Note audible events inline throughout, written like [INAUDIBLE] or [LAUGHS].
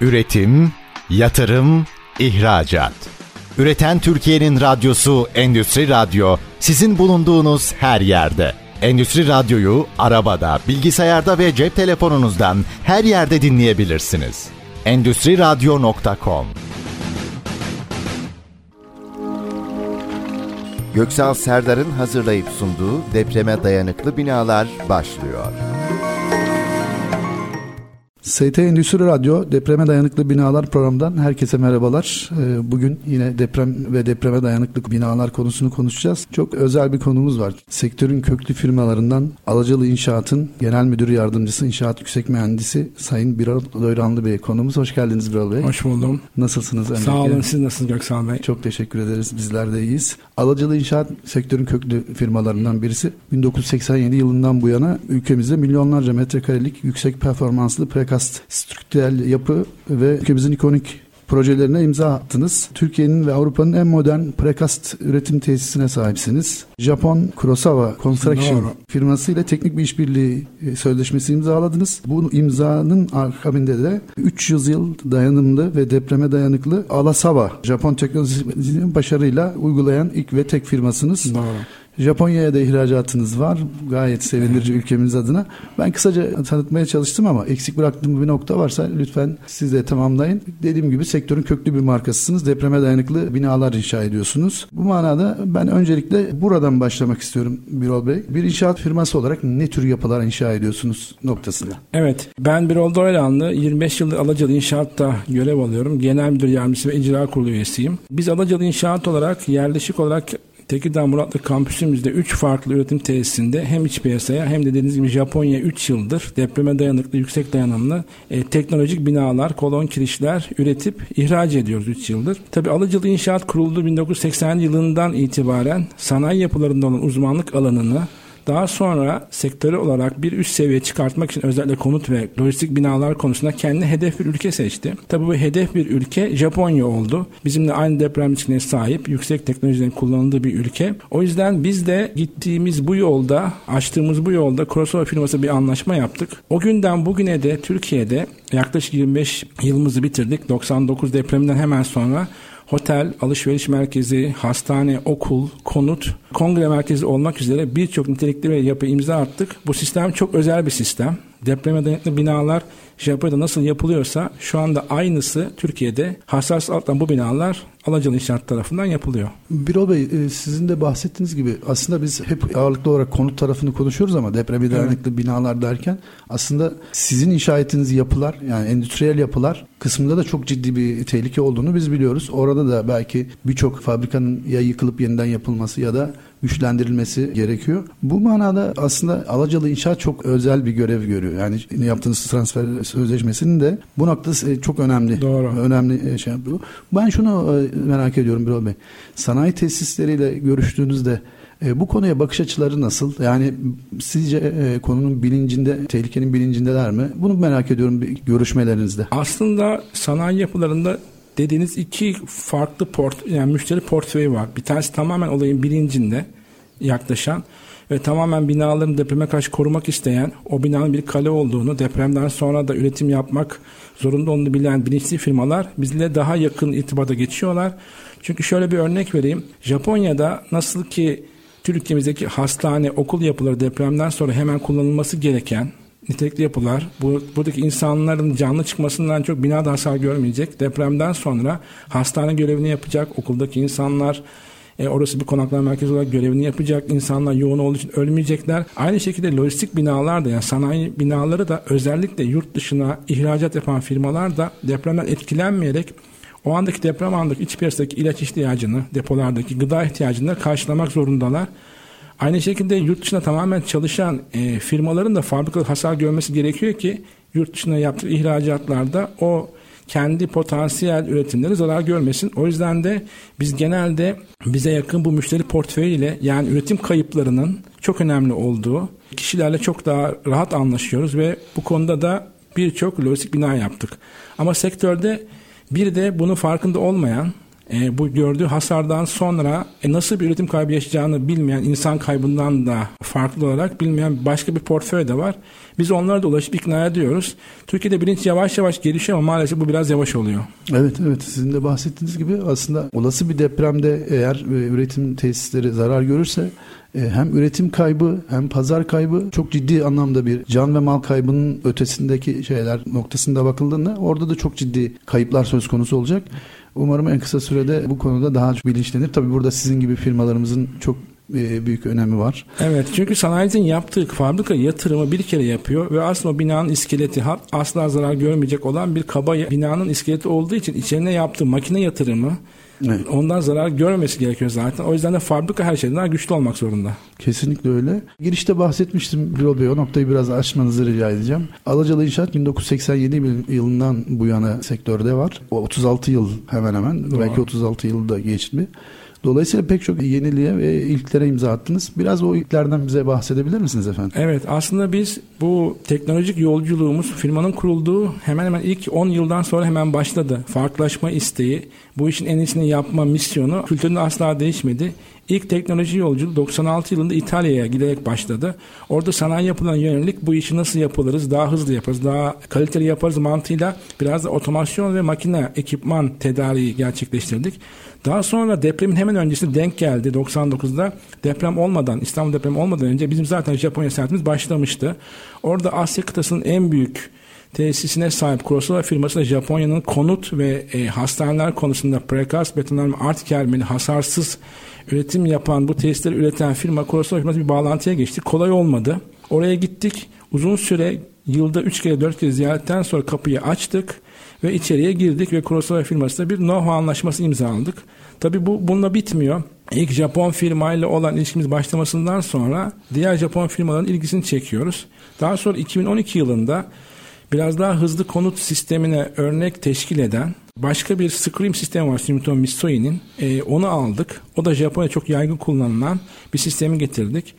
Üretim, yatırım, ihracat. Üreten Türkiye'nin radyosu Endüstri Radyo sizin bulunduğunuz her yerde. Endüstri Radyo'yu arabada, bilgisayarda ve cep telefonunuzdan her yerde dinleyebilirsiniz. Endüstri Radyo.com Göksal Serdar'ın hazırlayıp sunduğu depreme dayanıklı binalar başlıyor. ST Endüstri Radyo Depreme Dayanıklı Binalar programından herkese merhabalar. Ee, bugün yine deprem ve depreme dayanıklı binalar konusunu konuşacağız. Çok özel bir konumuz var. Sektörün köklü firmalarından Alacalı İnşaat'ın Genel Müdür Yardımcısı İnşaat Yüksek Mühendisi Sayın Birol Doyranlı Bey konumuz. Hoş geldiniz Birol Bey. Hoş buldum. Nasılsınız? Sağ olun. Siz nasılsınız Göksal Bey? Çok teşekkür ederiz. Bizler de iyiyiz. Alacalı İnşaat sektörün köklü firmalarından birisi. 1987 yılından bu yana ülkemizde milyonlarca metrekarelik yüksek performanslı prekast strüktürel yapı ve ülkemizin ikonik projelerine imza attınız. Türkiye'nin ve Avrupa'nın en modern prekast üretim tesisine sahipsiniz. Japon Kurosawa Construction Doğru. firması ile teknik bir işbirliği e, sözleşmesi imzaladınız. Bu imzanın akabinde de 300 yıl dayanımlı ve depreme dayanıklı Alasawa Japon teknolojisini başarıyla uygulayan ilk ve tek firmasınız. Doğru. Japonya'ya da ihracatınız var. Gayet sevindirici ülkemiz adına. Ben kısaca tanıtmaya çalıştım ama eksik bıraktığım bir nokta varsa lütfen siz de tamamlayın. Dediğim gibi sektörün köklü bir markasısınız. Depreme dayanıklı binalar inşa ediyorsunuz. Bu manada ben öncelikle buradan başlamak istiyorum Birol Bey. Bir inşaat firması olarak ne tür yapılar inşa ediyorsunuz noktasında? Evet. Ben Birol Doyranlı. 25 yıldır Alacalı İnşaat'ta görev alıyorum. Genel Müdür Yardımcısı ve İcra Kurulu üyesiyim. Biz Alacalı İnşaat olarak yerleşik olarak Tekirdağ Muratlı kampüsümüzde 3 farklı üretim tesisinde hem iç piyasaya hem de dediğiniz gibi Japonya 3 yıldır depreme dayanıklı, yüksek dayanımlı e, teknolojik binalar, kolon kirişler üretip ihraç ediyoruz 3 yıldır. Tabi Alıcılı İnşaat kuruldu 1980 yılından itibaren sanayi yapılarında olan uzmanlık alanını daha sonra sektörü olarak bir üst seviye çıkartmak için özellikle konut ve lojistik binalar konusunda kendi hedef bir ülke seçti. Tabii bu hedef bir ülke Japonya oldu. Bizimle aynı deprem riskine sahip, yüksek teknolojilerin kullanıldığı bir ülke. O yüzden biz de gittiğimiz bu yolda, açtığımız bu yolda Kurosawa firması bir anlaşma yaptık. O günden bugüne de Türkiye'de yaklaşık 25 yılımızı bitirdik. 99 depreminden hemen sonra Otel, alışveriş merkezi, hastane, okul, konut, kongre merkezi olmak üzere birçok nitelikli ve yapı imza attık. Bu sistem çok özel bir sistem. Depreme dayanıklı binalar Japonya'da nasıl yapılıyorsa şu anda aynısı Türkiye'de hassas alttan bu binalar Alacalı İnşaat tarafından yapılıyor. Birol Bey e, sizin de bahsettiğiniz gibi aslında biz hep ağırlıklı olarak konut tarafını konuşuyoruz ama depreme dayanıklı binalar derken aslında sizin inşa ettiğiniz yapılar yani endüstriyel yapılar kısmında da çok ciddi bir tehlike olduğunu biz biliyoruz. Orada da belki birçok fabrikanın ya yıkılıp yeniden yapılması ya da güçlendirilmesi gerekiyor. Bu manada aslında Alacalı İnşaat çok özel bir görev görüyor. Yani yaptığınız transfer sözleşmesinin de bu noktası e, çok önemli. Doğru. Önemli e, şey bu. Ben şunu merak ediyorum Birol Bey. Sanayi tesisleriyle görüştüğünüzde e, bu konuya bakış açıları nasıl? Yani sizce e, konunun bilincinde, tehlikenin bilincindeler mi? Bunu merak ediyorum bir görüşmelerinizde. Aslında sanayi yapılarında dediğiniz iki farklı port yani müşteri portföyü var. Bir tanesi tamamen olayın bilincinde yaklaşan ve tamamen binaların depreme karşı korumak isteyen, o binanın bir kale olduğunu, depremden sonra da üretim yapmak zorunda olduğunu bilen bilinçli firmalar bizle daha yakın irtibata geçiyorlar. Çünkü şöyle bir örnek vereyim. Japonya'da nasıl ki Türkiye'mizdeki hastane, okul yapıları depremden sonra hemen kullanılması gereken nitelikli yapılar, bu, buradaki insanların canlı çıkmasından çok binada hasar görmeyecek. Depremden sonra hastane görevini yapacak, okuldaki insanlar, e, orası bir konaklama merkezi olarak görevini yapacak. İnsanlar yoğun olduğu için ölmeyecekler. Aynı şekilde lojistik binalar da yani sanayi binaları da özellikle yurt dışına ihracat yapan firmalar da depremden etkilenmeyerek o andaki deprem andaki iç piyasadaki ilaç ihtiyacını, depolardaki gıda ihtiyacını karşılamak zorundalar. Aynı şekilde yurt dışında tamamen çalışan e, firmaların da fabrikalı hasar görmesi gerekiyor ki yurt dışına yaptığı ihracatlarda o kendi potansiyel üretimleri zarar görmesin. O yüzden de biz genelde bize yakın bu müşteri portföyüyle yani üretim kayıplarının çok önemli olduğu kişilerle çok daha rahat anlaşıyoruz ve bu konuda da birçok lojistik bina yaptık. Ama sektörde bir de bunun farkında olmayan e, bu gördüğü hasardan sonra e, nasıl bir üretim kaybı yaşayacağını bilmeyen insan kaybından da farklı olarak bilmeyen başka bir portföy de var. Biz onlara da ulaşıp ikna ediyoruz. Türkiye'de bilinç yavaş yavaş gelişiyor ama maalesef bu biraz yavaş oluyor. Evet evet sizin de bahsettiğiniz gibi aslında olası bir depremde eğer e, üretim tesisleri zarar görürse e, hem üretim kaybı hem pazar kaybı çok ciddi anlamda bir can ve mal kaybının ötesindeki şeyler noktasında bakıldığında orada da çok ciddi kayıplar söz konusu olacak. Umarım en kısa sürede bu konuda daha çok bilinçlenir. Tabii burada sizin gibi firmalarımızın çok e, büyük önemi var. Evet çünkü sanayicinin yaptığı fabrika yatırımı bir kere yapıyor ve aslında binanın iskeleti asla zarar görmeyecek olan bir kaba binanın iskeleti olduğu için içerine yaptığı makine yatırımı Evet. Ondan zarar görmemesi gerekiyor zaten. O yüzden de fabrika her şeyden daha güçlü olmak zorunda. Kesinlikle öyle. Girişte bahsetmiştim Birol Bey. O noktayı biraz açmanızı rica edeceğim. Alacalı İnşaat 1987 yılından bu yana sektörde var. O 36 yıl hemen hemen. Doğru. Belki 36 yıl da geçti. Dolayısıyla pek çok yeniliğe ve ilklere imza attınız. Biraz o ilklerden bize bahsedebilir misiniz efendim? Evet aslında biz bu teknolojik yolculuğumuz firmanın kurulduğu hemen hemen ilk 10 yıldan sonra hemen başladı. Farklılaşma isteği, bu işin en iyisini yapma misyonu kültüründe asla değişmedi. İlk teknoloji yolculuğu 96 yılında İtalya'ya giderek başladı. Orada sanayi yapılan yönelik bu işi nasıl yapılırız, daha hızlı yaparız, daha kaliteli yaparız mantığıyla biraz da otomasyon ve makine, ekipman tedariği gerçekleştirdik. Daha sonra depremin hemen öncesinde denk geldi 99'da. Deprem olmadan, İstanbul depremi olmadan önce bizim zaten Japonya seyahatimiz başlamıştı. Orada Asya kıtasının en büyük tesisine sahip Kurosawa firması da Japonya'nın konut ve e, hastaneler konusunda prekast betonarme art kermeli hasarsız üretim yapan bu tesisleri üreten firma Kurosawa firması bir bağlantıya geçti. Kolay olmadı. Oraya gittik. Uzun süre yılda 3 kere 4 kere ziyaretten sonra kapıyı açtık ve içeriye girdik ve Kurosawa firmasıyla bir know-how anlaşması imzaladık. Tabi bu bununla bitmiyor. İlk Japon firmayla olan ilişkimiz başlamasından sonra diğer Japon firmaların ilgisini çekiyoruz. Daha sonra 2012 yılında biraz daha hızlı konut sistemine örnek teşkil eden başka bir Scream sistemi var Sumitomo Mitsui'nin. E, onu aldık. O da Japonya çok yaygın kullanılan bir sistemi getirdik.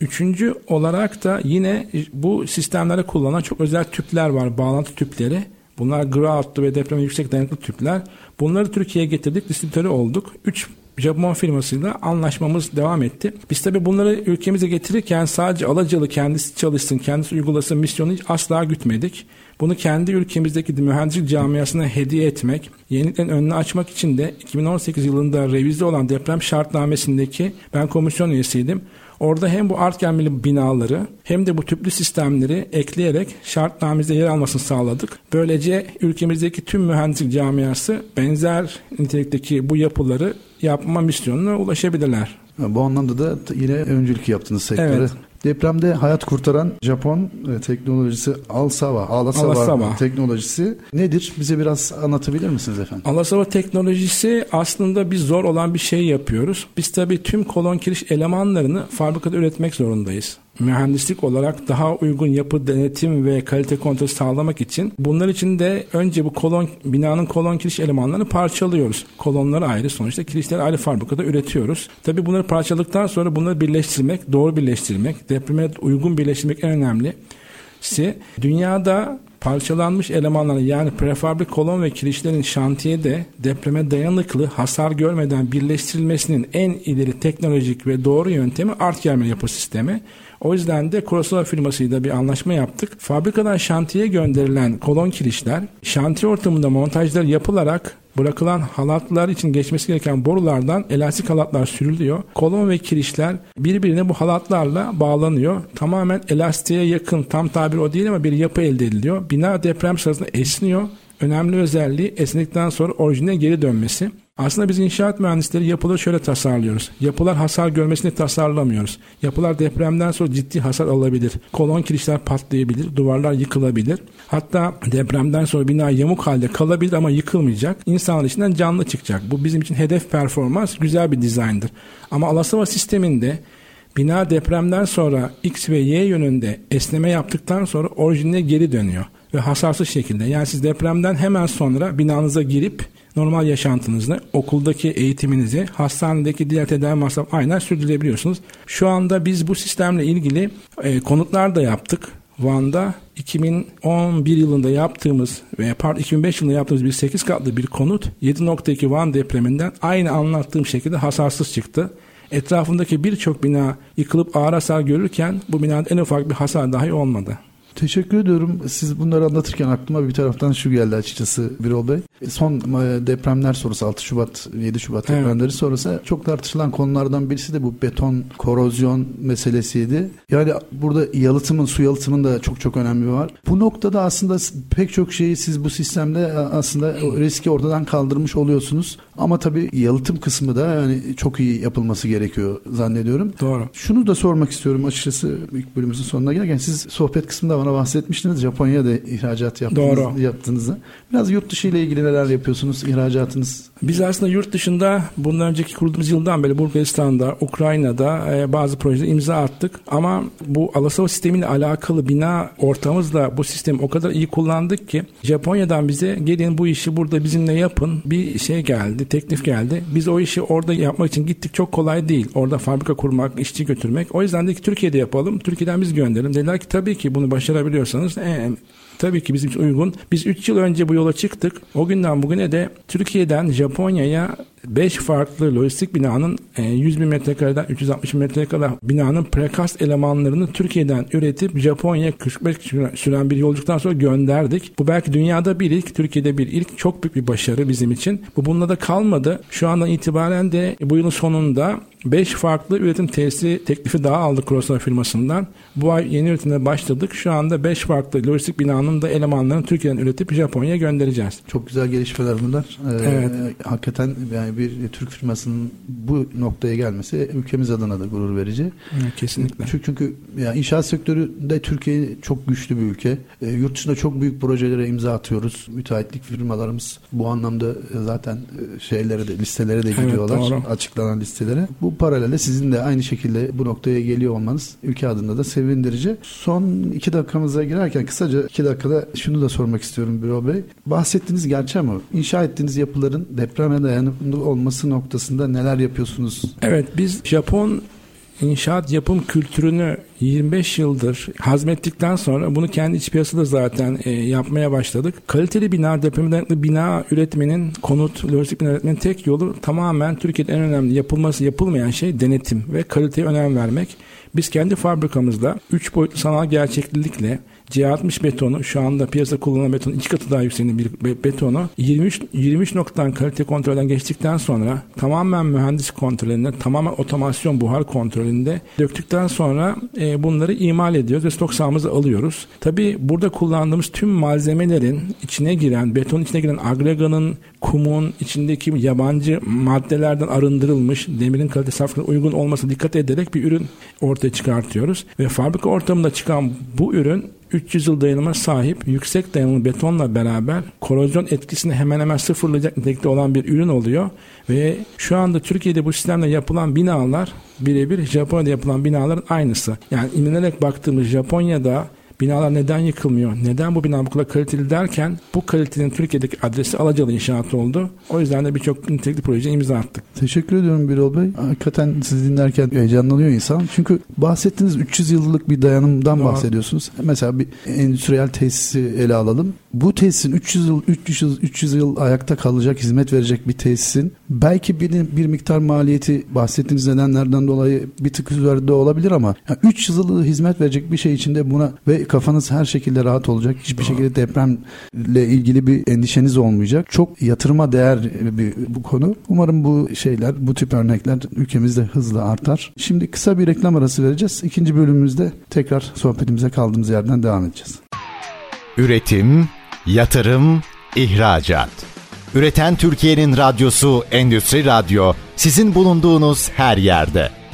Üçüncü olarak da yine bu sistemlerde kullanılan çok özel tüpler var, bağlantı tüpleri. Bunlar groutlu ve depreme yüksek dayanıklı tüpler. Bunları Türkiye'ye getirdik, distribütörü olduk. Üç Japon firmasıyla anlaşmamız devam etti. Biz tabii bunları ülkemize getirirken sadece alacalı kendisi çalışsın, kendisi uygulasın misyonu hiç asla gütmedik. Bunu kendi ülkemizdeki mühendislik camiasına hediye etmek, yeniliklerin önünü açmak için de 2018 yılında revize olan deprem şartnamesindeki ben komisyon üyesiydim. Orada hem bu art gelmeli binaları hem de bu tüplü sistemleri ekleyerek şartnamemizde yer almasını sağladık. Böylece ülkemizdeki tüm mühendislik camiası benzer nitelikteki bu yapıları yapma misyonuna ulaşabilirler. Bu anlamda da yine öncülük yaptınız sektöre. Evet. Depremde hayat kurtaran Japon e, teknolojisi Alsava, Alasava, Alasava teknolojisi nedir? Bize biraz anlatabilir misiniz efendim? Alasava teknolojisi aslında biz zor olan bir şey yapıyoruz. Biz tabii tüm kolon kiriş elemanlarını fabrikada üretmek zorundayız mühendislik olarak daha uygun yapı denetim ve kalite kontrol sağlamak için bunlar için de önce bu kolon binanın kolon kiriş elemanlarını parçalıyoruz. Kolonları ayrı sonuçta kirişleri ayrı fabrikada üretiyoruz. Tabii bunları parçaladıktan sonra bunları birleştirmek, doğru birleştirmek, depreme uygun birleştirmek en önemli. Dünyada parçalanmış elemanların yani prefabrik kolon ve kirişlerin şantiyede depreme dayanıklı hasar görmeden birleştirilmesinin en ileri teknolojik ve doğru yöntemi art germe yapı sistemi. O yüzden de Kurosawa firmasıyla bir anlaşma yaptık. Fabrikadan şantiye gönderilen kolon kirişler şantiye ortamında montajlar yapılarak bırakılan halatlar için geçmesi gereken borulardan elastik halatlar sürülüyor. Kolon ve kirişler birbirine bu halatlarla bağlanıyor. Tamamen elastiğe yakın tam tabir o değil ama bir yapı elde ediliyor. Bina deprem sırasında esniyor. Önemli özelliği esnikten sonra orijine geri dönmesi. Aslında biz inşaat mühendisleri yapıları şöyle tasarlıyoruz. Yapılar hasar görmesini tasarlamıyoruz. Yapılar depremden sonra ciddi hasar alabilir. Kolon kirişler patlayabilir, duvarlar yıkılabilir. Hatta depremden sonra bina yamuk halde kalabilir ama yıkılmayacak. İnsanlar içinden canlı çıkacak. Bu bizim için hedef performans güzel bir dizayndır. Ama Alasava sisteminde bina depremden sonra X ve Y yönünde esneme yaptıktan sonra orijine geri dönüyor ve hasarsız şekilde. Yani siz depremden hemen sonra binanıza girip normal yaşantınızda okuldaki eğitiminizi hastanedeki diğer tedavi masraf aynen sürdürebiliyorsunuz. Şu anda biz bu sistemle ilgili e, konutlar da yaptık. Van'da 2011 yılında yaptığımız veya pardon 2005 yılında yaptığımız bir 8 katlı bir konut 7.2 Van depreminden aynı anlattığım şekilde hasarsız çıktı. Etrafındaki birçok bina yıkılıp ağır hasar görürken bu binada en ufak bir hasar dahi olmadı. Teşekkür ediyorum. Siz bunları anlatırken aklıma bir taraftan şu geldi açıkçası Birol Bey. Son e, depremler sonrası 6 Şubat 7 Şubat evet. depremleri sonrası çok tartışılan konulardan birisi de bu beton korozyon meselesiydi. Yani burada yalıtımın su yalıtımın da çok çok önemli var. Bu noktada aslında pek çok şeyi siz bu sistemde aslında riski ortadan kaldırmış oluyorsunuz. Ama tabii yalıtım kısmı da yani çok iyi yapılması gerekiyor zannediyorum. Doğru. Şunu da sormak istiyorum açıkçası ilk bölümümüzün sonuna gelirken siz sohbet kısmında bana bahsetmiştiniz. Japonya'da ihracat yaptığınız, Doğru. yaptığınızı. Biraz yurt dışı ile ilgili neler yapıyorsunuz? İhracatınız biz aslında yurt dışında bundan önceki kurulduğumuz yıldan beri Bulgaristan'da, Ukrayna'da e, bazı projeler imza attık. Ama bu Alasava sistemiyle alakalı bina ortamımızla bu sistemi o kadar iyi kullandık ki Japonya'dan bize gelin bu işi burada bizimle yapın bir şey geldi, teklif geldi. Biz o işi orada yapmak için gittik çok kolay değil. Orada fabrika kurmak, işçi götürmek. O yüzden de ki Türkiye'de yapalım. Türkiye'den biz gönderelim. Dediler ki tabii ki bunu başarabiliyorsanız e, tabii ki bizim için uygun. Biz 3 yıl önce bu yola çıktık. O günden bugüne de Türkiye'den Japonya'ya 5 farklı lojistik binanın 100 e, bin metrekareden 360 bin metrekare binanın prekast elemanlarını Türkiye'den üretip Japonya'ya 45 süren bir yolculuktan sonra gönderdik. Bu belki dünyada bir ilk, Türkiye'de bir ilk. Çok büyük bir başarı bizim için. Bu bununla da kalmadı. Şu andan itibaren de bu yılın sonunda 5 farklı üretim tesisi teklifi daha aldık Crossover firmasından. Bu ay yeni üretimde başladık. Şu anda 5 farklı lojistik binanın da elemanlarını Türkiye'den üretip Japonya'ya göndereceğiz. Çok güzel gelişmeler bunlar. Ee, evet. Hakikaten yani bir Türk firmasının bu noktaya gelmesi ülkemiz adına da gurur verici. Evet, kesinlikle. Çünkü, çünkü yani inşaat sektörü de Türkiye çok güçlü bir ülke. E, yurt dışında çok büyük projelere imza atıyoruz. Müteahhitlik firmalarımız bu anlamda zaten e, şeylere de listelere de gidiyorlar. Evet, açıklanan listelere. Bu paralelde sizin de aynı şekilde bu noktaya geliyor olmanız ülke adına da sevindirici. Son iki dakikamıza girerken kısaca iki dakikada şunu da sormak istiyorum Büro Bey. Bahsettiğiniz gerçek mi? İnşa ettiğiniz yapıların depreme dayanıklı olması noktasında neler yapıyorsunuz? Evet biz Japon inşaat yapım kültürünü 25 yıldır hazmettikten sonra bunu kendi iç piyasada zaten e, yapmaya başladık. Kaliteli bina, dayanıklı bina üretmenin, konut, lojistik bina üretmenin tek yolu tamamen Türkiye'de en önemli yapılması yapılmayan şey denetim ve kaliteye önem vermek. Biz kendi fabrikamızda 3 boyutlu sanal gerçeklilikle C60 betonu şu anda piyasa kullanılan betonun iki katı daha yükseğinde bir betonu 23 23 noktadan kalite kontrolden geçtikten sonra tamamen mühendis kontrolünde tamamen otomasyon buhar kontrolünde döktükten sonra e, bunları imal ediyoruz ve stok sahamıza alıyoruz. Tabi burada kullandığımız tüm malzemelerin içine giren betonun içine giren agreganın kumun içindeki yabancı maddelerden arındırılmış demirin kalite saflığına uygun olması dikkat ederek bir ürün ortaya çıkartıyoruz ve fabrika ortamında çıkan bu ürün 300 yıl dayanıma sahip yüksek dayanımlı betonla beraber korozyon etkisini hemen hemen sıfırlayacak nitelikte olan bir ürün oluyor. Ve şu anda Türkiye'de bu sistemle yapılan binalar birebir Japonya'da yapılan binaların aynısı. Yani inilerek baktığımız Japonya'da Binalar neden yıkılmıyor? Neden bu bina bu kadar kaliteli derken bu kalitenin Türkiye'deki adresi Alacalı inşaatı oldu. O yüzden de birçok nitelikli proje imza attık. Teşekkür ediyorum Birol Bey. Hakikaten sizi dinlerken heyecanlanıyor insan. Çünkü bahsettiğiniz 300 yıllık bir dayanımdan Doğru. bahsediyorsunuz. Mesela bir endüstriyel tesisi ele alalım. Bu tesisin 300 yıl 300 yıl 300 yıl ayakta kalacak, hizmet verecek bir tesisin belki bir, bir miktar maliyeti bahsettiğiniz nedenlerden dolayı bir tık üzerinde olabilir ama yani 300 yıl hizmet verecek bir şey içinde buna ve kafanız her şekilde rahat olacak. Hiçbir Doğru. şekilde depremle ilgili bir endişeniz olmayacak. Çok yatırıma değer bir bu konu. Umarım bu şeyler, bu tip örnekler ülkemizde hızla artar. Şimdi kısa bir reklam arası vereceğiz. İkinci bölümümüzde tekrar sohbetimize kaldığımız yerden devam edeceğiz. Üretim, yatırım, ihracat. Üreten Türkiye'nin radyosu Endüstri Radyo sizin bulunduğunuz her yerde.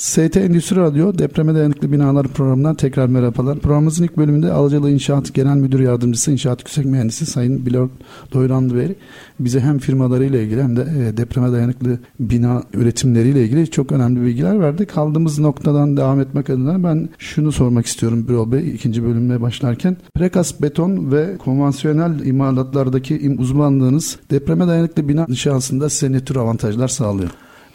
ST Endüstri Radyo Depreme Dayanıklı Binalar programından tekrar merhabalar. Programımızın ilk bölümünde Alacalı İnşaat Genel Müdür Yardımcısı İnşaat Yüksek Mühendisi Sayın Bilal Doyranlı Bey bize hem firmalarıyla ilgili hem de e, depreme dayanıklı bina üretimleriyle ilgili çok önemli bilgiler verdi. Kaldığımız noktadan devam etmek adına ben şunu sormak istiyorum Birol Bey ikinci bölüme başlarken. Prekas beton ve konvansiyonel imalatlardaki uzmanlığınız depreme dayanıklı bina inşasında size ne tür avantajlar sağlıyor?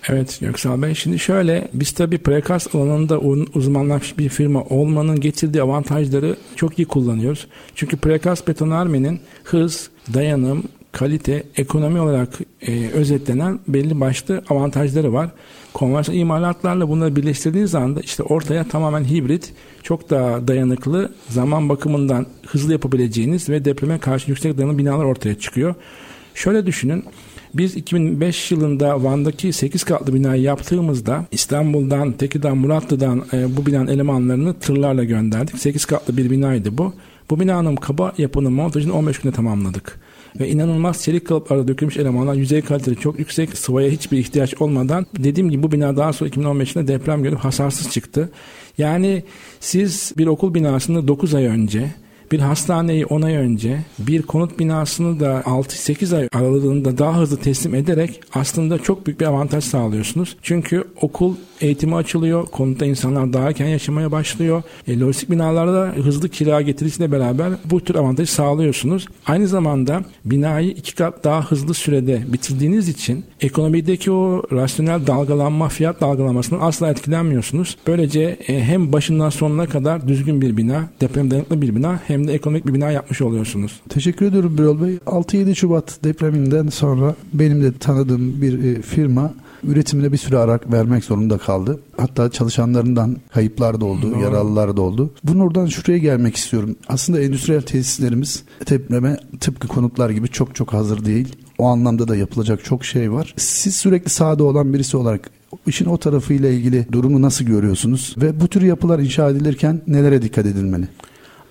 Evet Göksal Bey. Şimdi şöyle biz tabii prekast alanında uzmanlaşmış bir firma olmanın getirdiği avantajları çok iyi kullanıyoruz. Çünkü prekast betonarmenin hız, dayanım, kalite, ekonomi olarak e, özetlenen belli başlı avantajları var. Konvansiyonel imalatlarla bunları birleştirdiğiniz anda işte ortaya tamamen hibrit, çok daha dayanıklı, zaman bakımından hızlı yapabileceğiniz ve depreme karşı yüksek dayanıklı binalar ortaya çıkıyor. Şöyle düşünün. Biz 2005 yılında Van'daki 8 katlı binayı yaptığımızda İstanbul'dan, Tekirdağ, Muratlı'dan e, bu binanın elemanlarını tırlarla gönderdik. 8 katlı bir binaydı bu. Bu binanın kaba yapının montajını 15 günde tamamladık. Ve inanılmaz çelik kalıplarda dökülmüş elemanlar yüzey kalitesi çok yüksek. Sıvaya hiçbir ihtiyaç olmadan dediğim gibi bu bina daha sonra 2015'te deprem görüp hasarsız çıktı. Yani siz bir okul binasında 9 ay önce bir hastaneyi 10 ay önce, bir konut binasını da 6-8 ay aralığında daha hızlı teslim ederek aslında çok büyük bir avantaj sağlıyorsunuz. Çünkü okul eğitimi açılıyor, konutta insanlar daha erken yaşamaya başlıyor. E, lojistik binalarda hızlı kira getirisiyle beraber bu tür avantajı sağlıyorsunuz. Aynı zamanda binayı iki kat daha hızlı sürede bitirdiğiniz için ekonomideki o rasyonel dalgalanma, fiyat dalgalanmasından asla etkilenmiyorsunuz. Böylece e, hem başından sonuna kadar düzgün bir bina, deprem dayanıklı bir bina hem hem de ekonomik bir bina yapmış oluyorsunuz. Teşekkür ediyorum Birol Bey. 6-7 Şubat depreminden sonra benim de tanıdığım bir e, firma üretimine bir süre ara vermek zorunda kaldı. Hatta çalışanlarından kayıplar da oldu, Doğru. yaralılar da oldu. Bunu oradan şuraya gelmek istiyorum. Aslında endüstriyel tesislerimiz depreme tıpkı konutlar gibi çok çok hazır değil. O anlamda da yapılacak çok şey var. Siz sürekli sahada olan birisi olarak işin o tarafıyla ilgili durumu nasıl görüyorsunuz? Ve bu tür yapılar inşa edilirken nelere dikkat edilmeli?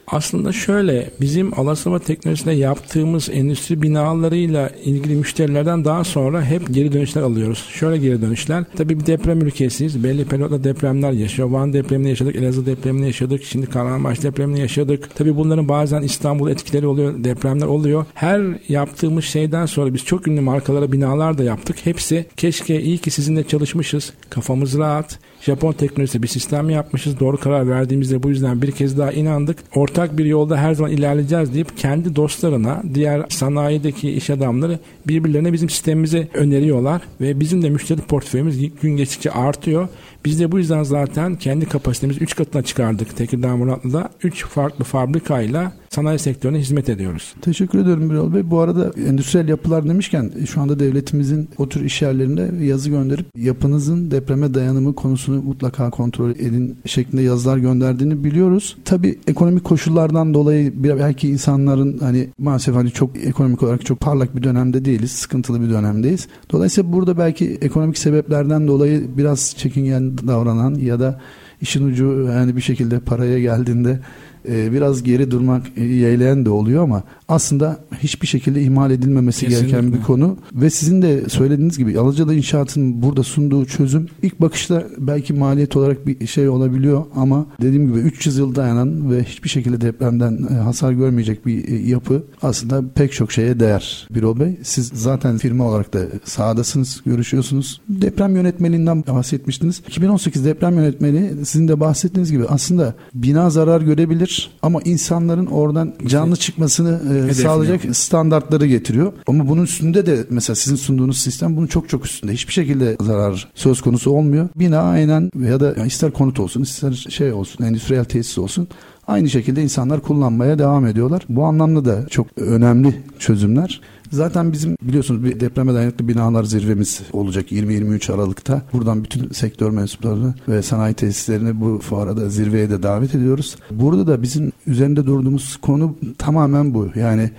Aslında şöyle bizim alaslama teknolojisinde yaptığımız endüstri binalarıyla ilgili müşterilerden daha sonra hep geri dönüşler alıyoruz. Şöyle geri dönüşler. Tabii bir deprem ülkesiyiz. Belli periyotla depremler yaşıyor. Van depremini yaşadık, Elazığ depremini yaşadık, şimdi Kahramanmaraş depremini yaşadık. Tabii bunların bazen İstanbul etkileri oluyor, depremler oluyor. Her yaptığımız şeyden sonra biz çok ünlü markalara binalar da yaptık. Hepsi keşke iyi ki sizinle çalışmışız. Kafamız rahat Japon teknolojisi bir sistem yapmışız. Doğru karar verdiğimizde bu yüzden bir kez daha inandık. Ortak bir yolda her zaman ilerleyeceğiz deyip kendi dostlarına, diğer sanayideki iş adamları birbirlerine bizim sistemimizi öneriyorlar ve bizim de müşteri portföyümüz gün geçtikçe artıyor. Biz de bu yüzden zaten kendi kapasitemizi 3 katına çıkardık Tekirdağ Muratlı'da. 3 farklı fabrikayla sanayi sektörüne hizmet ediyoruz. Teşekkür ederim Birol Bey. Bu arada endüstriyel yapılar demişken şu anda devletimizin o tür iş yerlerinde yazı gönderip yapınızın depreme dayanımı konusunu mutlaka kontrol edin şeklinde yazılar gönderdiğini biliyoruz. Tabii ekonomik koşullardan dolayı belki insanların hani maalesef hani çok ekonomik olarak çok parlak bir dönemde değiliz. Sıkıntılı bir dönemdeyiz. Dolayısıyla burada belki ekonomik sebeplerden dolayı biraz çekingen davranan ya da işin ucu yani bir şekilde paraya geldiğinde e, biraz geri durmak e, yeğleyen de oluyor ama aslında hiçbir şekilde ihmal edilmemesi Kesinlikle. gereken bir konu ve sizin de söylediğiniz gibi Alıcı'da inşaatın burada sunduğu çözüm ilk bakışta belki maliyet olarak bir şey olabiliyor ama dediğim gibi 300 yıl dayanan ve hiçbir şekilde depremden e, hasar görmeyecek bir e, yapı aslında pek çok şeye değer Birol Bey. Siz zaten firma olarak da sahadasınız, görüşüyorsunuz. Deprem yönetmeliğinden bahsetmiştiniz. 2018 deprem yönetmeliği sizin de bahsettiğiniz gibi aslında bina zarar görebilir ama insanların oradan canlı çıkmasını e, sağlayacak standartları getiriyor. Ama bunun üstünde de mesela sizin sunduğunuz sistem bunun çok çok üstünde. Hiçbir şekilde zarar söz konusu olmuyor. Bina aynen ya da ister konut olsun ister şey olsun endüstriyel tesis olsun Aynı şekilde insanlar kullanmaya devam ediyorlar. Bu anlamda da çok önemli çözümler. Zaten bizim biliyorsunuz bir depreme dayanıklı binalar zirvemiz olacak 20-23 Aralık'ta. Buradan bütün sektör mensuplarını ve sanayi tesislerini bu fuarada zirveye de davet ediyoruz. Burada da bizim üzerinde durduğumuz konu tamamen bu. Yani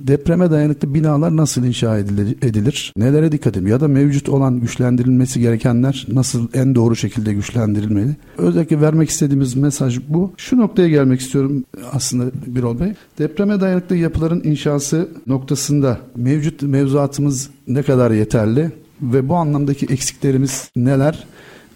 Depreme dayanıklı binalar nasıl inşa edilir? Nelere dikkat edin? Ya da mevcut olan güçlendirilmesi gerekenler nasıl en doğru şekilde güçlendirilmeli? Özellikle vermek istediğimiz mesaj bu. Şu noktaya gelmek istiyorum aslında Birol Bey. Depreme dayanıklı yapıların inşası noktasında mevcut mevzuatımız ne kadar yeterli ve bu anlamdaki eksiklerimiz neler?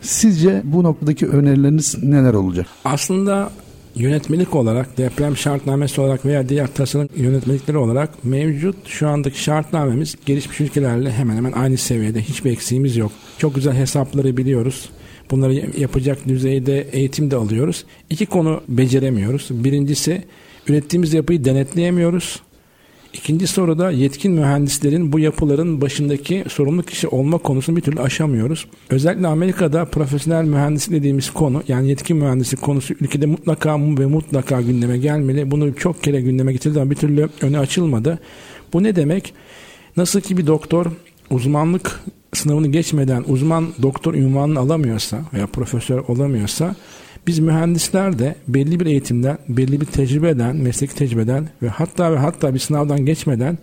Sizce bu noktadaki önerileriniz neler olacak? Aslında yönetmelik olarak, deprem şartnamesi olarak veya diğer tasarım yönetmelikleri olarak mevcut şu andaki şartnamemiz gelişmiş ülkelerle hemen hemen aynı seviyede. Hiçbir eksiğimiz yok. Çok güzel hesapları biliyoruz. Bunları yapacak düzeyde eğitim de alıyoruz. İki konu beceremiyoruz. Birincisi ürettiğimiz yapıyı denetleyemiyoruz. İkinci soruda yetkin mühendislerin bu yapıların başındaki sorumlu kişi olma konusunu bir türlü aşamıyoruz. Özellikle Amerika'da profesyonel mühendislik dediğimiz konu yani yetkin mühendislik konusu ülkede mutlaka ve mutlaka gündeme gelmeli. Bunu çok kere gündeme getirdi ama bir türlü önü açılmadı. Bu ne demek? Nasıl ki bir doktor uzmanlık sınavını geçmeden uzman doktor ünvanını alamıyorsa veya profesör olamıyorsa biz mühendisler de belli bir eğitimden, belli bir tecrübeden, mesleki tecrübeden ve hatta ve hatta bir sınavdan geçmeden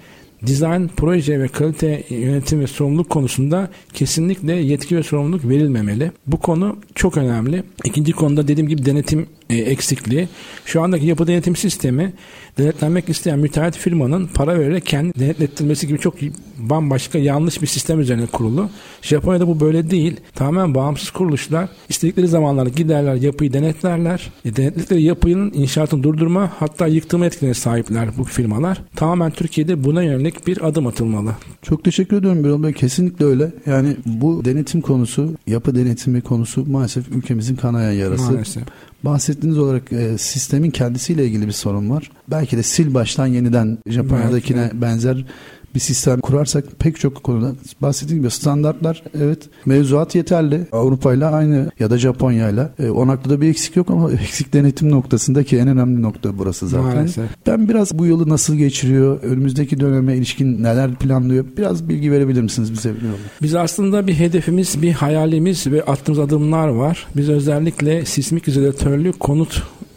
dizayn, proje ve kalite yönetim ve sorumluluk konusunda kesinlikle yetki ve sorumluluk verilmemeli. Bu konu çok önemli. İkinci konuda dediğim gibi denetim e, eksikliği. Şu andaki yapı denetim sistemi denetlenmek isteyen müteahhit firmanın para vererek kendi denetlettirmesi gibi çok bambaşka yanlış bir sistem üzerine kurulu. Japonya'da bu böyle değil. Tamamen bağımsız kuruluşlar istedikleri zamanlarda giderler yapıyı denetlerler. E, denetledikleri yapının inşaatını durdurma hatta yıktırma etkilerine sahipler bu firmalar. Tamamen Türkiye'de buna yönelik bir adım atılmalı. Çok teşekkür ediyorum Birol Bey. Kesinlikle öyle. Yani bu denetim konusu, yapı denetimi konusu maalesef ülkemizin kanayan yarası. Maalesef. Bahsettiğiniz olarak e, sistemin kendisiyle ilgili bir sorun var. Belki de sil baştan yeniden Japonya'dakine Belki. benzer bir sistem kurarsak pek çok konuda bahsettiğim gibi standartlar evet mevzuat yeterli Avrupa ile aynı ya da Japonya ile e, o noktada bir eksik yok ama [LAUGHS] eksik denetim noktasındaki en önemli nokta burası zaten. Maalesef. Ben biraz bu yolu nasıl geçiriyor önümüzdeki döneme ilişkin neler planlıyor biraz bilgi verebilir misiniz bize? Biz aslında bir hedefimiz, bir hayalimiz ve attığımız adımlar var. Biz özellikle sismik izolatörlü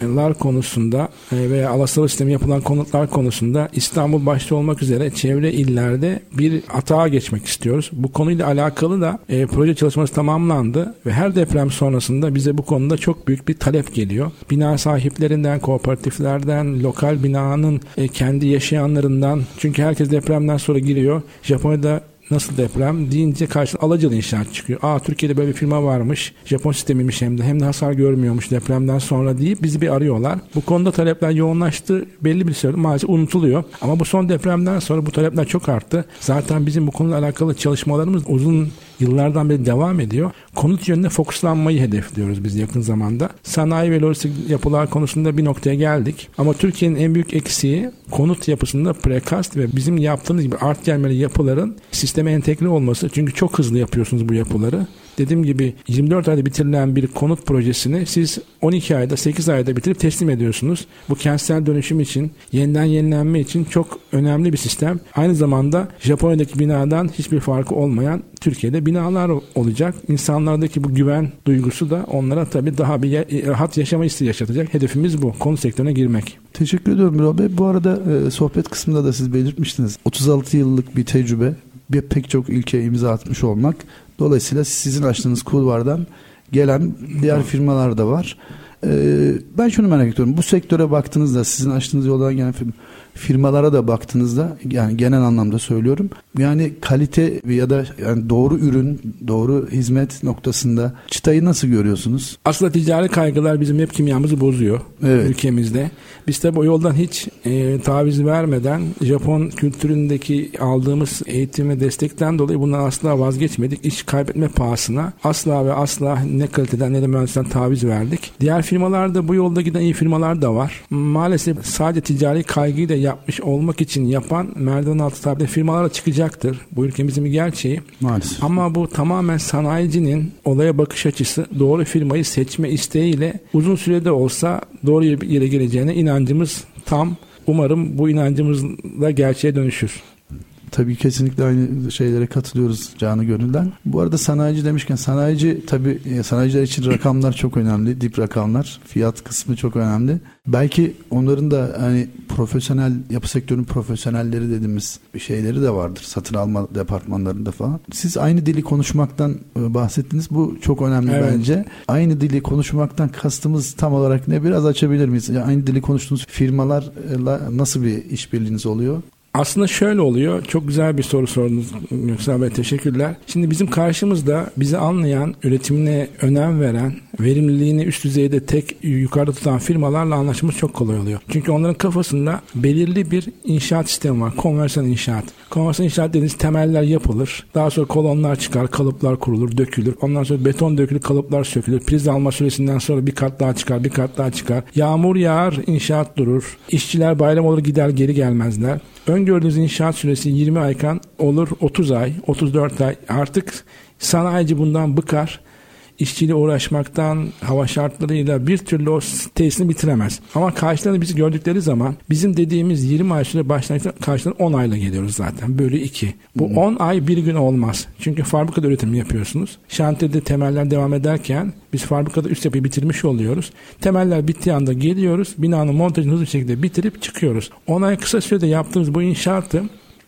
konutlar konusunda e, veya alasal sistemi yapılan konutlar konusunda İstanbul başta olmak üzere çevre illerde bir atağa geçmek istiyoruz. Bu konuyla alakalı da e, proje çalışması tamamlandı ve her deprem sonrasında bize bu konuda çok büyük bir talep geliyor. Bina sahiplerinden, kooperatiflerden, lokal binanın e, kendi yaşayanlarından çünkü herkes depremden sonra giriyor. Japonya'da nasıl deprem deyince karşına Alacalı inşaat çıkıyor. Aa Türkiye'de böyle bir firma varmış. Japon sistemiymiş hem de hem de hasar görmüyormuş depremden sonra deyip bizi bir arıyorlar. Bu konuda talepler yoğunlaştı. Belli bir süre maalesef unutuluyor. Ama bu son depremden sonra bu talepler çok arttı. Zaten bizim bu konuyla alakalı çalışmalarımız uzun yıllardan beri devam ediyor. Konut yönüne fokuslanmayı hedefliyoruz biz yakın zamanda. Sanayi ve lojistik yapılar konusunda bir noktaya geldik. Ama Türkiye'nin en büyük eksiği konut yapısında prekast ve bizim yaptığımız gibi art gelmeli yapıların sisteme entegre olması. Çünkü çok hızlı yapıyorsunuz bu yapıları. Dediğim gibi 24 ayda bitirilen bir konut projesini siz 12 ayda 8 ayda bitirip teslim ediyorsunuz. Bu kentsel dönüşüm için, yeniden yenilenme için çok önemli bir sistem. Aynı zamanda Japonya'daki binadan hiçbir farkı olmayan Türkiye'de binalar olacak. İnsanlardaki bu güven duygusu da onlara tabii daha bir rahat yaşama isteği yaşatacak. Hedefimiz bu. Konut sektörüne girmek. Teşekkür ediyorum Birol Bey. Bu arada e, sohbet kısmında da siz belirtmiştiniz. 36 yıllık bir tecrübe bir pek çok ülkeye imza atmış olmak. Dolayısıyla sizin açtığınız kulvardan gelen diğer firmalar da var. Ee, ben şunu merak ediyorum. Bu sektöre baktığınızda sizin açtığınız yoldan gelen firma, firmalara da baktığınızda yani genel anlamda söylüyorum. Yani kalite ya da yani doğru ürün, doğru hizmet noktasında çıtayı nasıl görüyorsunuz? Aslında ticari kaygılar bizim hep kimyamızı bozuyor Evet. ülkemizde. Biz tabi o yoldan hiç e, taviz vermeden Japon kültüründeki aldığımız eğitim ve destekten dolayı bundan asla vazgeçmedik. İş kaybetme pahasına asla ve asla ne kaliteden ne de mühendisten taviz verdik. Diğer firmalarda bu yolda giden iyi firmalar da var. Maalesef sadece ticari kaygıyı da yapmış olmak için yapan merdiven altı tabiri firmalara çıkacaktır. Bu ülkemizin bir gerçeği. Maalesef. Ama bu tamamen sanayicinin olaya bakış açısı doğru firmayı seçme isteğiyle uzun sürede olsa doğru yere geleceğine inancımız tam. Umarım bu inancımız da gerçeğe dönüşür. Tabii kesinlikle aynı şeylere katılıyoruz canı gönülden. Bu arada sanayici demişken sanayici tabii e, sanayiciler için rakamlar çok önemli. Dip rakamlar. Fiyat kısmı çok önemli. Belki onların da hani profesyonel yapı sektörünün profesyonelleri dediğimiz bir şeyleri de vardır. Satın alma departmanlarında falan. Siz aynı dili konuşmaktan e, bahsettiniz. Bu çok önemli Evet. bence. Aynı dili konuşmaktan kastımız tam olarak ne? Biraz açabilir miyiz? Yani aynı dili konuştuğunuz firmalarla nasıl bir işbirliğiniz oluyor? Aslında şöyle oluyor. Çok güzel bir soru sordunuz Göksel Bey. Teşekkürler. Şimdi bizim karşımızda bizi anlayan, üretimine önem veren, verimliliğini üst düzeyde tek yukarıda tutan firmalarla anlaşmamız çok kolay oluyor. Çünkü onların kafasında belirli bir inşaat sistemi var. Konversiyon inşaat. Konversiyon inşaat dediğiniz temeller yapılır. Daha sonra kolonlar çıkar, kalıplar kurulur, dökülür. Ondan sonra beton dökülür, kalıplar sökülür. Priz alma süresinden sonra bir kat daha çıkar, bir kat daha çıkar. Yağmur yağar, inşaat durur. İşçiler bayram olur gider geri gelmezler. Öngördüğünüz inşaat süresi 20 aykan olur 30 ay, 34 ay. Artık sanayici bundan bıkar işçiyle uğraşmaktan, hava şartlarıyla bir türlü o tesisini bitiremez. Ama karşılarında bizi gördükleri zaman bizim dediğimiz 20 ay süre başlangıçta karşılarına 10 ayla geliyoruz zaten. Bölü 2. Bu hmm. 10 ay bir gün olmaz. Çünkü fabrikada üretim yapıyorsunuz. Şantiyede temeller devam ederken biz fabrikada üst yapıyı bitirmiş oluyoruz. Temeller bittiği anda geliyoruz. Binanın montajını hızlı bir şekilde bitirip çıkıyoruz. 10 ay kısa sürede yaptığımız bu inşaatı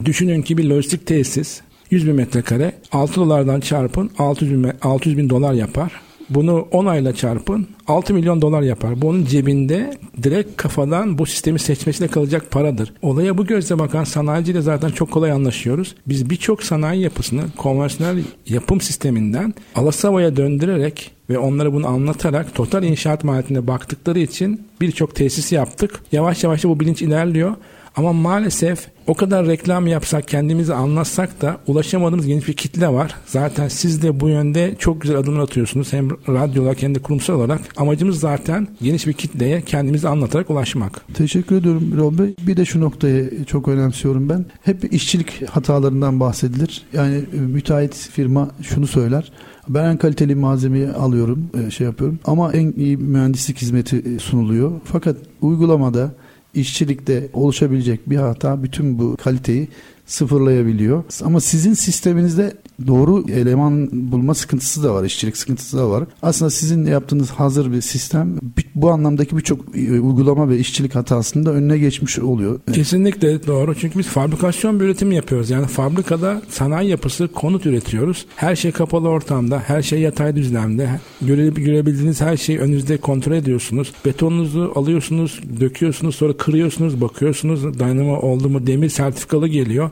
düşünün ki bir lojistik tesis 100 bin metrekare 6 dolardan çarpın 600 bin, 600 bin dolar yapar. Bunu 10 ayla çarpın 6 milyon dolar yapar. Bu onun cebinde direkt kafadan bu sistemi seçmesiyle kalacak paradır. Olaya bu gözle bakan sanayiciyle zaten çok kolay anlaşıyoruz. Biz birçok sanayi yapısını konvansiyonel yapım sisteminden alasavaya döndürerek ve onlara bunu anlatarak total inşaat maliyetine baktıkları için birçok tesis yaptık. Yavaş yavaş bu bilinç ilerliyor. Ama maalesef o kadar reklam yapsak, kendimizi anlatsak da ulaşamadığımız geniş bir kitle var. Zaten siz de bu yönde çok güzel adımlar atıyorsunuz. Hem radyo olarak hem de kurumsal olarak. Amacımız zaten geniş bir kitleye kendimizi anlatarak ulaşmak. Teşekkür ediyorum Birol Bey. Bir de şu noktayı çok önemsiyorum ben. Hep işçilik hatalarından bahsedilir. Yani e, müteahhit firma şunu söyler. Ben en kaliteli malzemeyi alıyorum, e, şey yapıyorum. Ama en iyi mühendislik hizmeti e, sunuluyor. Fakat uygulamada işçilikte oluşabilecek bir hata bütün bu kaliteyi sıfırlayabiliyor. Ama sizin sisteminizde doğru eleman bulma sıkıntısı da var, işçilik sıkıntısı da var. Aslında sizin yaptığınız hazır bir sistem bu anlamdaki birçok e, uygulama ve işçilik hatasında önüne geçmiş oluyor. Kesinlikle doğru. Çünkü biz fabrikasyon bir üretim yapıyoruz. Yani fabrikada sanayi yapısı konut üretiyoruz. Her şey kapalı ortamda, her şey yatay düzlemde. Göre, görebildiğiniz her şeyi önünüzde kontrol ediyorsunuz. Betonunuzu alıyorsunuz, döküyorsunuz, sonra kırıyorsunuz, bakıyorsunuz. Dayanama oldu mu demir sertifikalı geliyor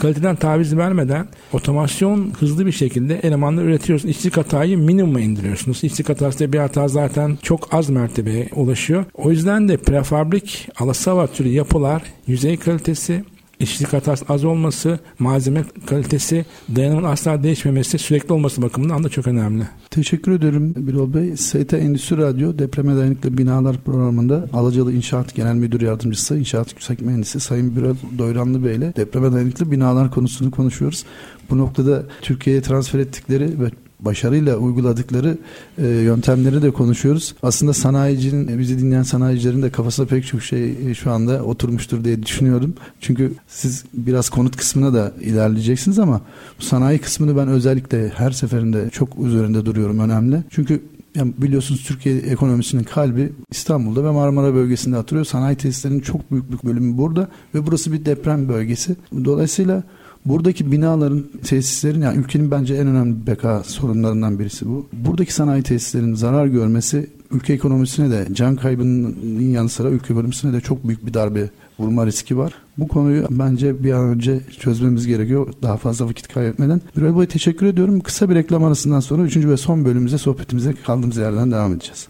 kaliteden taviz vermeden otomasyon hızlı bir şekilde elemanları üretiyorsunuz. İşçilik hatayı minimuma indiriyorsunuz. İşçilik hatası bir hata zaten çok az mertebeye ulaşıyor. O yüzden de prefabrik alasava türü yapılar yüzey kalitesi işçilik hatası az olması, malzeme kalitesi, dayanımın asla değişmemesi, sürekli olması bakımından da çok önemli. Teşekkür ederim Birol Bey. ST Endüstri Radyo Depreme Dayanıklı Binalar programında Alacalı İnşaat Genel Müdür Yardımcısı, İnşaat Yüksek Mühendisi Sayın Birol Doyranlı Bey ile depreme dayanıklı binalar konusunu konuşuyoruz. Bu noktada Türkiye'ye transfer ettikleri ve başarıyla uyguladıkları e, yöntemleri de konuşuyoruz. Aslında sanayicinin, e, bizi dinleyen sanayicilerin de kafasında pek çok şey e, şu anda oturmuştur diye düşünüyorum. Çünkü siz biraz konut kısmına da ilerleyeceksiniz ama bu sanayi kısmını ben özellikle her seferinde çok üzerinde duruyorum önemli. Çünkü yani biliyorsunuz Türkiye ekonomisinin kalbi İstanbul'da ve Marmara bölgesinde atılıyor. Sanayi tesislerinin çok büyük bir bölümü burada ve burası bir deprem bölgesi. Dolayısıyla Buradaki binaların, tesislerin yani ülkenin bence en önemli beka sorunlarından birisi bu. Buradaki sanayi tesislerin zarar görmesi ülke ekonomisine de can kaybının yanı sıra ülke ekonomisine de çok büyük bir darbe vurma riski var. Bu konuyu bence bir an önce çözmemiz gerekiyor. Daha fazla vakit kaybetmeden. Birol Bey teşekkür ediyorum. Kısa bir reklam arasından sonra 3. ve son bölümümüze sohbetimize kaldığımız yerden devam edeceğiz.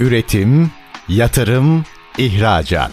Üretim, yatırım, ihracat.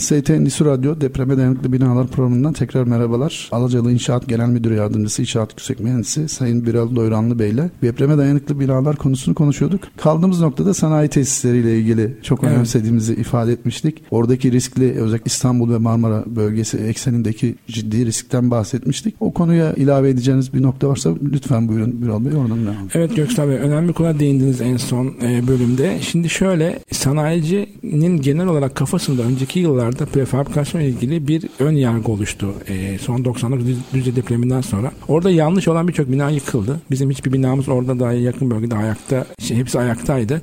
ST Endüstri Radyo Depreme Dayanıklı Binalar programından tekrar merhabalar. Alacalı İnşaat Genel Müdür Yardımcısı İnşaat Yüksek Mühendisi Sayın Biral Doyranlı Bey ile depreme dayanıklı binalar konusunu konuşuyorduk. Kaldığımız noktada sanayi tesisleriyle ilgili çok evet. önemsediğimizi ifade etmiştik. Oradaki riskli özellikle İstanbul ve Marmara bölgesi eksenindeki ciddi riskten bahsetmiştik. O konuya ilave edeceğiniz bir nokta varsa lütfen buyurun Biral Bey oradan devam Evet Göksel Bey önemli bir konuya değindiniz en son e, bölümde. Şimdi şöyle sanayicinin genel olarak kafasında önceki yıllar yıllarda prefabrikasyon ilgili bir ön yargı oluştu. E, son 90'lık Düzce depreminden sonra. Orada yanlış olan birçok bina yıkıldı. Bizim hiçbir binamız orada daha yakın bölgede ayakta, şey, hepsi ayaktaydı.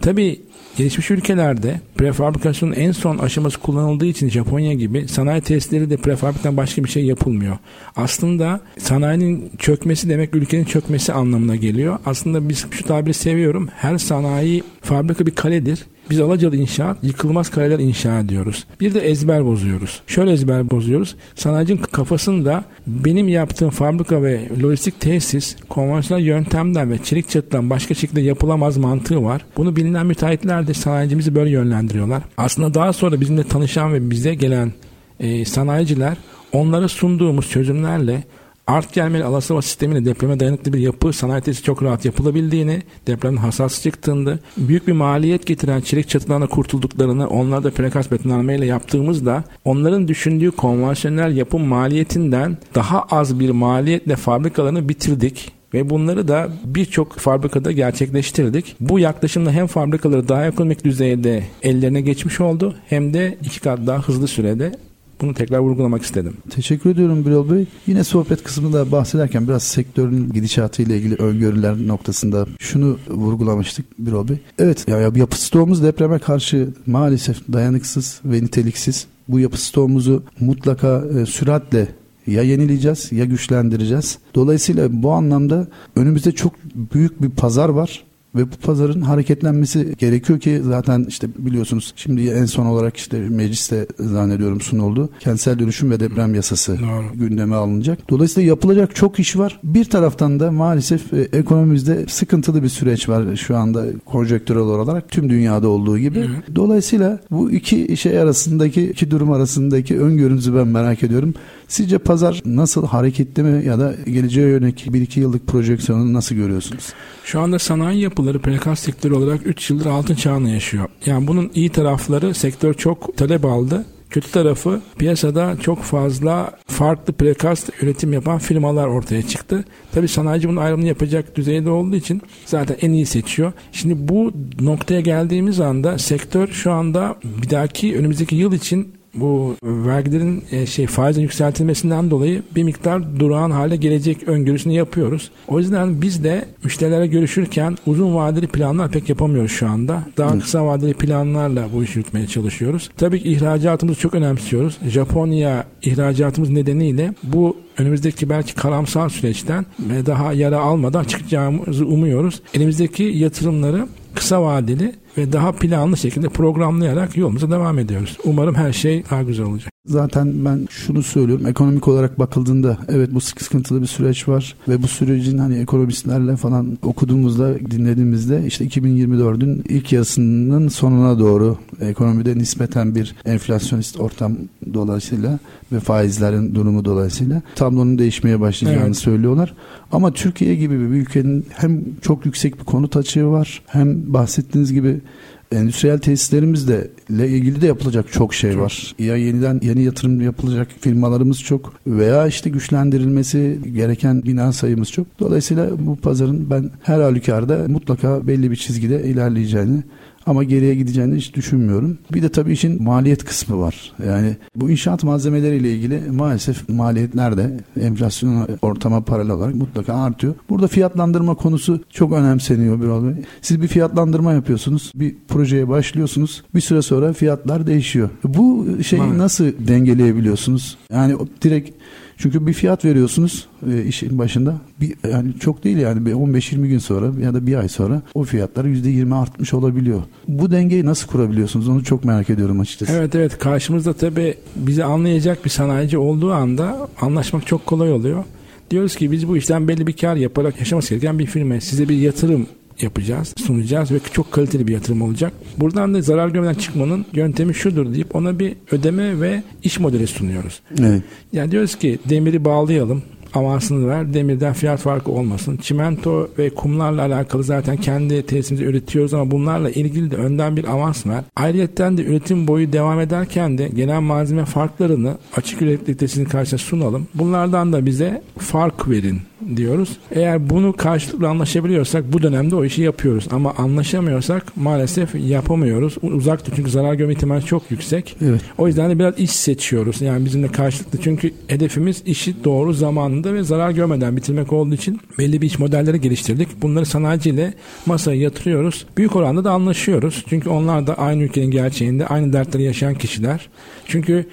Tabii gelişmiş ülkelerde prefabrikasyonun en son aşaması kullanıldığı için Japonya gibi sanayi testleri de prefabrikten başka bir şey yapılmıyor. Aslında sanayinin çökmesi demek ülkenin çökmesi anlamına geliyor. Aslında biz şu tabiri seviyorum. Her sanayi fabrika bir kaledir. Biz Alacalı inşaat yıkılmaz kaleler inşa ediyoruz. Bir de ezber bozuyoruz. Şöyle ezber bozuyoruz. Sanayicinin kafasında benim yaptığım fabrika ve lojistik tesis konvansiyonel yöntemden ve çelik çatıdan başka şekilde yapılamaz mantığı var. Bunu bilinen müteahhitler de sanayicimizi böyle yönlendiriyorlar. Aslında daha sonra bizimle tanışan ve bize gelen e, sanayiciler onlara sunduğumuz çözümlerle Art gelmeli alasava sistemiyle depreme dayanıklı bir yapı sanayi tesisi çok rahat yapılabildiğini, depremin hassas çıktığında, büyük bir maliyet getiren çelik çatılarına kurtulduklarını, onlar da prekaz betonarmeyle yaptığımızda onların düşündüğü konvansiyonel yapım maliyetinden daha az bir maliyetle fabrikalarını bitirdik ve bunları da birçok fabrikada gerçekleştirdik. Bu yaklaşımla hem fabrikaları daha ekonomik düzeyde ellerine geçmiş oldu hem de iki kat daha hızlı sürede bunu tekrar vurgulamak istedim. Teşekkür ediyorum Birol Bey. Yine sohbet kısmında bahsederken biraz sektörün gidişatı ile ilgili öngörüler noktasında şunu vurgulamıştık Birol Bey. Evet ya yapı stoğumuz depreme karşı maalesef dayanıksız ve niteliksiz. Bu yapı stoğumuzu mutlaka e, süratle ya yenileyeceğiz ya güçlendireceğiz. Dolayısıyla bu anlamda önümüzde çok büyük bir pazar var ve bu pazarın hareketlenmesi gerekiyor ki zaten işte biliyorsunuz şimdi en son olarak işte mecliste zannediyorum sunuldu. Kentsel dönüşüm ve deprem yasası Doğru. gündeme alınacak. Dolayısıyla yapılacak çok iş var. Bir taraftan da maalesef e, ekonomimizde sıkıntılı bir süreç var şu anda konjektürel olarak tüm dünyada olduğu gibi. Hı. Dolayısıyla bu iki şey arasındaki iki durum arasındaki öngörünüzü ben merak ediyorum. Sizce pazar nasıl hareketli mi ya da geleceğe yönelik 1-2 yıllık projeksiyonu nasıl görüyorsunuz? Şu anda sanayi yapıları prekaz sektörü olarak 3 yıldır altın çağını yaşıyor. Yani bunun iyi tarafları sektör çok talep aldı. Kötü tarafı piyasada çok fazla farklı prekast üretim yapan firmalar ortaya çıktı. Tabi sanayici bunun ayrımını yapacak düzeyde olduğu için zaten en iyi seçiyor. Şimdi bu noktaya geldiğimiz anda sektör şu anda bir dahaki önümüzdeki yıl için bu vergilerin e, şey faizin yükseltilmesinden dolayı bir miktar durağan hale gelecek öngörüsünü yapıyoruz. O yüzden biz de müşterilere görüşürken uzun vadeli planlar pek yapamıyoruz şu anda. Daha kısa vadeli planlarla bu işi yürütmeye çalışıyoruz. Tabii ki ihracatımızı çok önemsiyoruz. Japonya ihracatımız nedeniyle bu önümüzdeki belki karamsar süreçten ve daha yara almadan çıkacağımızı umuyoruz. Elimizdeki yatırımları kısa vadeli ve daha planlı şekilde programlayarak yolumuza devam ediyoruz. Umarım her şey daha güzel olacak. Zaten ben şunu söylüyorum. Ekonomik olarak bakıldığında evet bu sıkıntılı bir süreç var ve bu sürecin hani ekonomistlerle falan okuduğumuzda, dinlediğimizde işte 2024'ün ilk yarısının sonuna doğru ekonomide nispeten bir enflasyonist ortam dolayısıyla ve faizlerin durumu dolayısıyla tablonun değişmeye başlayacağını evet. söylüyorlar. Ama Türkiye gibi bir ülkenin hem çok yüksek bir konut açığı var hem bahsettiğiniz gibi endüstriyel tesislerimizle ilgili de yapılacak çok şey çok. var. Ya yeniden yeni yatırım yapılacak firmalarımız çok veya işte güçlendirilmesi gereken bina sayımız çok. Dolayısıyla bu pazarın ben her halükarda mutlaka belli bir çizgide ilerleyeceğini ama geriye gideceğini hiç düşünmüyorum. Bir de tabii işin maliyet kısmı var. Yani bu inşaat malzemeleriyle ilgili maalesef maliyetler de enflasyon ortama paralel olarak mutlaka artıyor. Burada fiyatlandırma konusu çok önemseniyor Bey. Siz bir fiyatlandırma yapıyorsunuz. Bir projeye başlıyorsunuz. Bir süre sonra fiyatlar değişiyor. Bu şeyi nasıl dengeleyebiliyorsunuz? Yani direkt çünkü bir fiyat veriyorsunuz e, işin başında. Bir, yani çok değil yani bir 15-20 gün sonra ya da bir ay sonra o fiyatlar %20 artmış olabiliyor. Bu dengeyi nasıl kurabiliyorsunuz? Onu çok merak ediyorum açıkçası. Evet evet karşımızda tabii bizi anlayacak bir sanayici olduğu anda anlaşmak çok kolay oluyor. Diyoruz ki biz bu işten belli bir kar yaparak yaşaması gereken bir firma. Size bir yatırım yapacağız, sunacağız ve çok kaliteli bir yatırım olacak. Buradan da zarar görmeden çıkmanın yöntemi şudur deyip ona bir ödeme ve iş modeli sunuyoruz. Evet. Yani diyoruz ki demiri bağlayalım, avansını ver. Demirden fiyat farkı olmasın. Çimento ve kumlarla alakalı zaten kendi tesisimizi üretiyoruz ama bunlarla ilgili de önden bir avans ver. Ayrıca de üretim boyu devam ederken de gelen malzeme farklarını açık üreticilik tesisinin karşısına sunalım. Bunlardan da bize fark verin diyoruz. Eğer bunu karşılıklı anlaşabiliyorsak bu dönemde o işi yapıyoruz. Ama anlaşamıyorsak maalesef yapamıyoruz. Uzakta çünkü zarar görme ihtimali çok yüksek. Evet. O yüzden de biraz iş seçiyoruz. Yani bizimle karşılıklı çünkü hedefimiz işi doğru zamanında ve zarar görmeden bitirmek olduğu için belli bir iş modelleri geliştirdik. Bunları sanayiciyle masaya yatırıyoruz. Büyük oranda da anlaşıyoruz. Çünkü onlar da aynı ülkenin gerçeğinde aynı dertleri yaşayan kişiler. Çünkü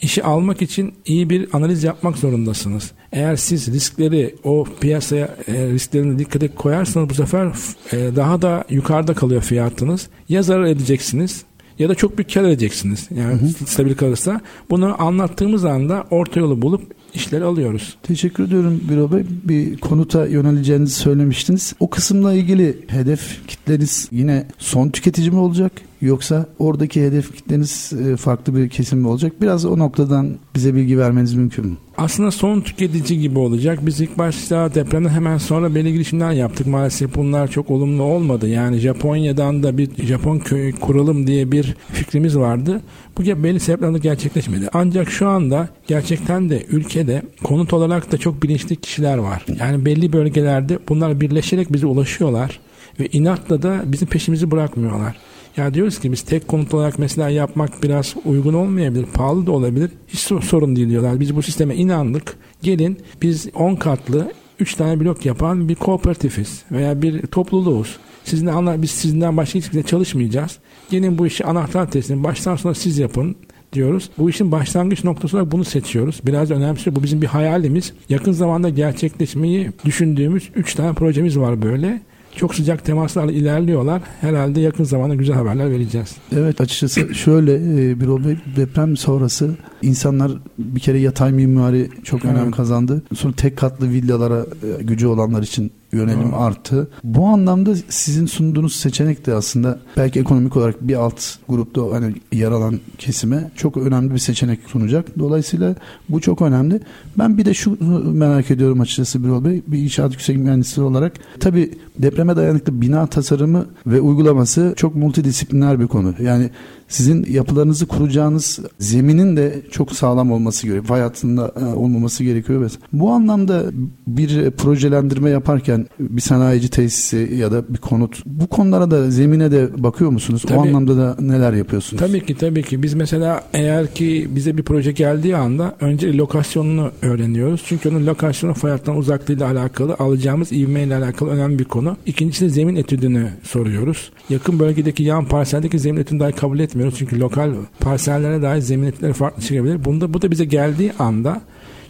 işi almak için iyi bir analiz yapmak zorundasınız. Eğer siz riskleri o piyasaya e, risklerini dikkate koyarsanız bu sefer e, daha da yukarıda kalıyor fiyatınız. Ya zarar edeceksiniz ya da çok büyük kar edeceksiniz. Yani hı hı. stabil kalırsa. Bunu anlattığımız anda orta yolu bulup işleri alıyoruz. Teşekkür ediyorum Biro Bey. Bir konuta yöneleceğinizi söylemiştiniz. O kısımla ilgili hedef kitleniz yine son tüketici mi olacak? Yoksa oradaki hedef kitleniz e, farklı bir kesim mi olacak? Biraz o noktadan bize bilgi vermeniz mümkün mü? Aslında son tüketici gibi olacak. Biz ilk başta depremden hemen sonra belli girişimler yaptık. Maalesef bunlar çok olumlu olmadı. Yani Japonya'dan da bir Japon köyü kuralım diye bir fikrimiz vardı. Bu belli sebeplerle gerçekleşmedi. Ancak şu anda gerçekten de ülkede konut olarak da çok bilinçli kişiler var. Yani belli bölgelerde bunlar birleşerek bize ulaşıyorlar ve inatla da bizim peşimizi bırakmıyorlar. Ya diyoruz ki biz tek konut olarak mesela yapmak biraz uygun olmayabilir, pahalı da olabilir. Hiç sorun değil diyorlar. Biz bu sisteme inandık. Gelin biz 10 katlı 3 tane blok yapan bir kooperatifiz veya bir topluluğuz. Sizinle anla, biz sizinden başka hiçbir çalışmayacağız. Gelin bu işi anahtar teslim baştan sona siz yapın diyoruz. Bu işin başlangıç noktası olarak bunu seçiyoruz. Biraz önemli. Bu bizim bir hayalimiz. Yakın zamanda gerçekleşmeyi düşündüğümüz 3 tane projemiz var böyle çok sıcak temaslarla ilerliyorlar. Herhalde yakın zamanda güzel haberler vereceğiz. Evet açıkçası şöyle e, bir olay deprem sonrası insanlar bir kere yatay mimari çok evet. önem kazandı. Sonra tek katlı villalara e, gücü olanlar için yönelim Aa. arttı. Bu anlamda sizin sunduğunuz seçenek de aslında belki ekonomik olarak bir alt grupta hani yer alan kesime çok önemli bir seçenek sunacak. Dolayısıyla bu çok önemli. Ben bir de şu merak ediyorum açıkçası Birol Bey. Bir inşaat yüksek mühendisi olarak tabi depreme dayanıklı bina tasarımı ve uygulaması çok multidisipliner bir konu. Yani sizin yapılarınızı kuracağınız zeminin de çok sağlam olması gerekiyor. Fay hattında e, olmaması gerekiyor. Bu anlamda bir projelendirme yaparken bir sanayici tesisi ya da bir konut bu konulara da zemine de bakıyor musunuz? Tabii, o anlamda da neler yapıyorsunuz? Tabii ki tabii ki. Biz mesela eğer ki bize bir proje geldiği anda önce lokasyonunu öğreniyoruz. Çünkü onun lokasyonu fay hattından uzaklığıyla alakalı alacağımız ivmeyle alakalı önemli bir konu. İkincisi zemin etüdünü soruyoruz. Yakın bölgedeki yan parseldeki zemin etüdünü dahi kabul etmiyoruz etmiyoruz. Çünkü lokal parsellere dair zemin etkileri farklı çıkabilir. Bunda, bu da bize geldiği anda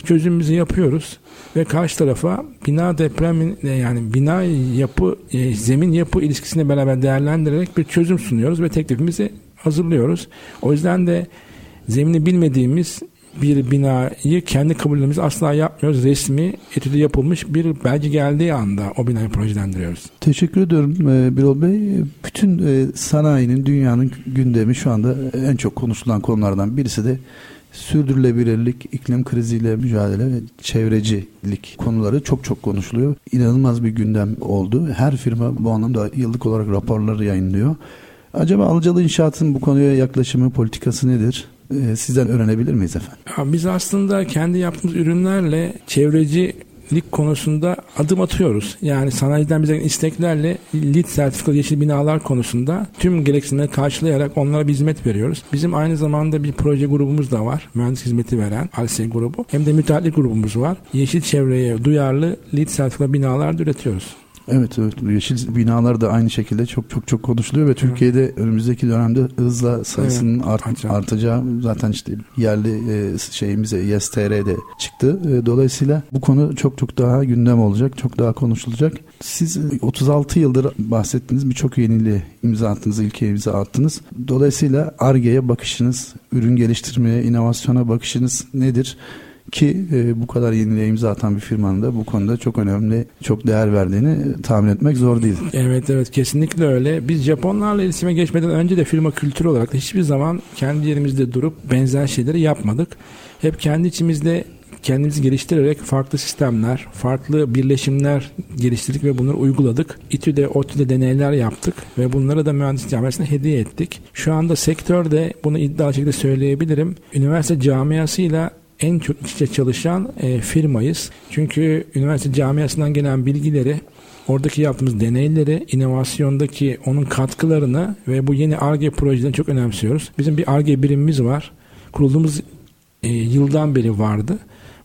çözümümüzü yapıyoruz ve karşı tarafa bina depremin yani bina yapı e, zemin yapı ilişkisini beraber değerlendirerek bir çözüm sunuyoruz ve teklifimizi hazırlıyoruz. O yüzden de zemini bilmediğimiz bir binayı kendi kabullerimizi asla yapmıyoruz. Resmi etüdü yapılmış bir belge geldiği anda o binayı projelendiriyoruz. Teşekkür ediyorum e, Birol Bey. Bütün e, sanayinin, dünyanın gündemi şu anda en çok konuşulan konulardan birisi de sürdürülebilirlik, iklim kriziyle mücadele ve çevrecilik konuları çok çok konuşuluyor. İnanılmaz bir gündem oldu. Her firma bu anlamda yıllık olarak raporları yayınlıyor. Acaba Alıcalı İnşaat'ın bu konuya yaklaşımı, politikası nedir? Ee, sizden öğrenebilir miyiz efendim? Ya biz aslında kendi yaptığımız ürünlerle çevreci lik konusunda adım atıyoruz. Yani sanayiden bize isteklerle LEED sertifikalı yeşil binalar konusunda tüm gereksinimleri karşılayarak onlara bir hizmet veriyoruz. Bizim aynı zamanda bir proje grubumuz da var. Mühendis hizmeti veren ALSE grubu. Hem de müteahhitlik grubumuz var. Yeşil çevreye duyarlı LEED sertifikalı binalar üretiyoruz. Evet evet yeşil binalar da aynı şekilde çok çok çok konuşuluyor ve Türkiye'de önümüzdeki dönemde hızla sayısının evet, art, artacağı zaten işte yerli e, şeyimize YSTR'de çıktı. E, dolayısıyla bu konu çok çok daha gündem olacak, çok daha konuşulacak. Siz 36 yıldır bahsettiğiniz birçok yeniliğe imza attınız, ilke imza attınız. Dolayısıyla ARGE'ye bakışınız, ürün geliştirmeye, inovasyona bakışınız nedir? Ki e, bu kadar yeniliğe imza atan bir firmanın da bu konuda çok önemli, çok değer verdiğini tahmin etmek zor değil. Evet evet kesinlikle öyle. Biz Japonlarla iletişime geçmeden önce de firma kültürü olarak da hiçbir zaman kendi yerimizde durup benzer şeyleri yapmadık. Hep kendi içimizde kendimizi geliştirerek farklı sistemler, farklı birleşimler geliştirdik ve bunları uyguladık. İTÜ'de, ODTÜ'de deneyler yaptık ve bunları da mühendislik camiasına hediye ettik. Şu anda sektörde bunu iddialı şekilde söyleyebilirim. Üniversite camiasıyla en çok iç içe çalışan e, firmayız. Çünkü üniversite camiasından gelen bilgileri oradaki yaptığımız deneyleri, inovasyondaki onun katkılarını ve bu yeni ARGE projelerini çok önemsiyoruz. Bizim bir ARGE birimimiz var. Kurulduğumuz e, yıldan beri vardı.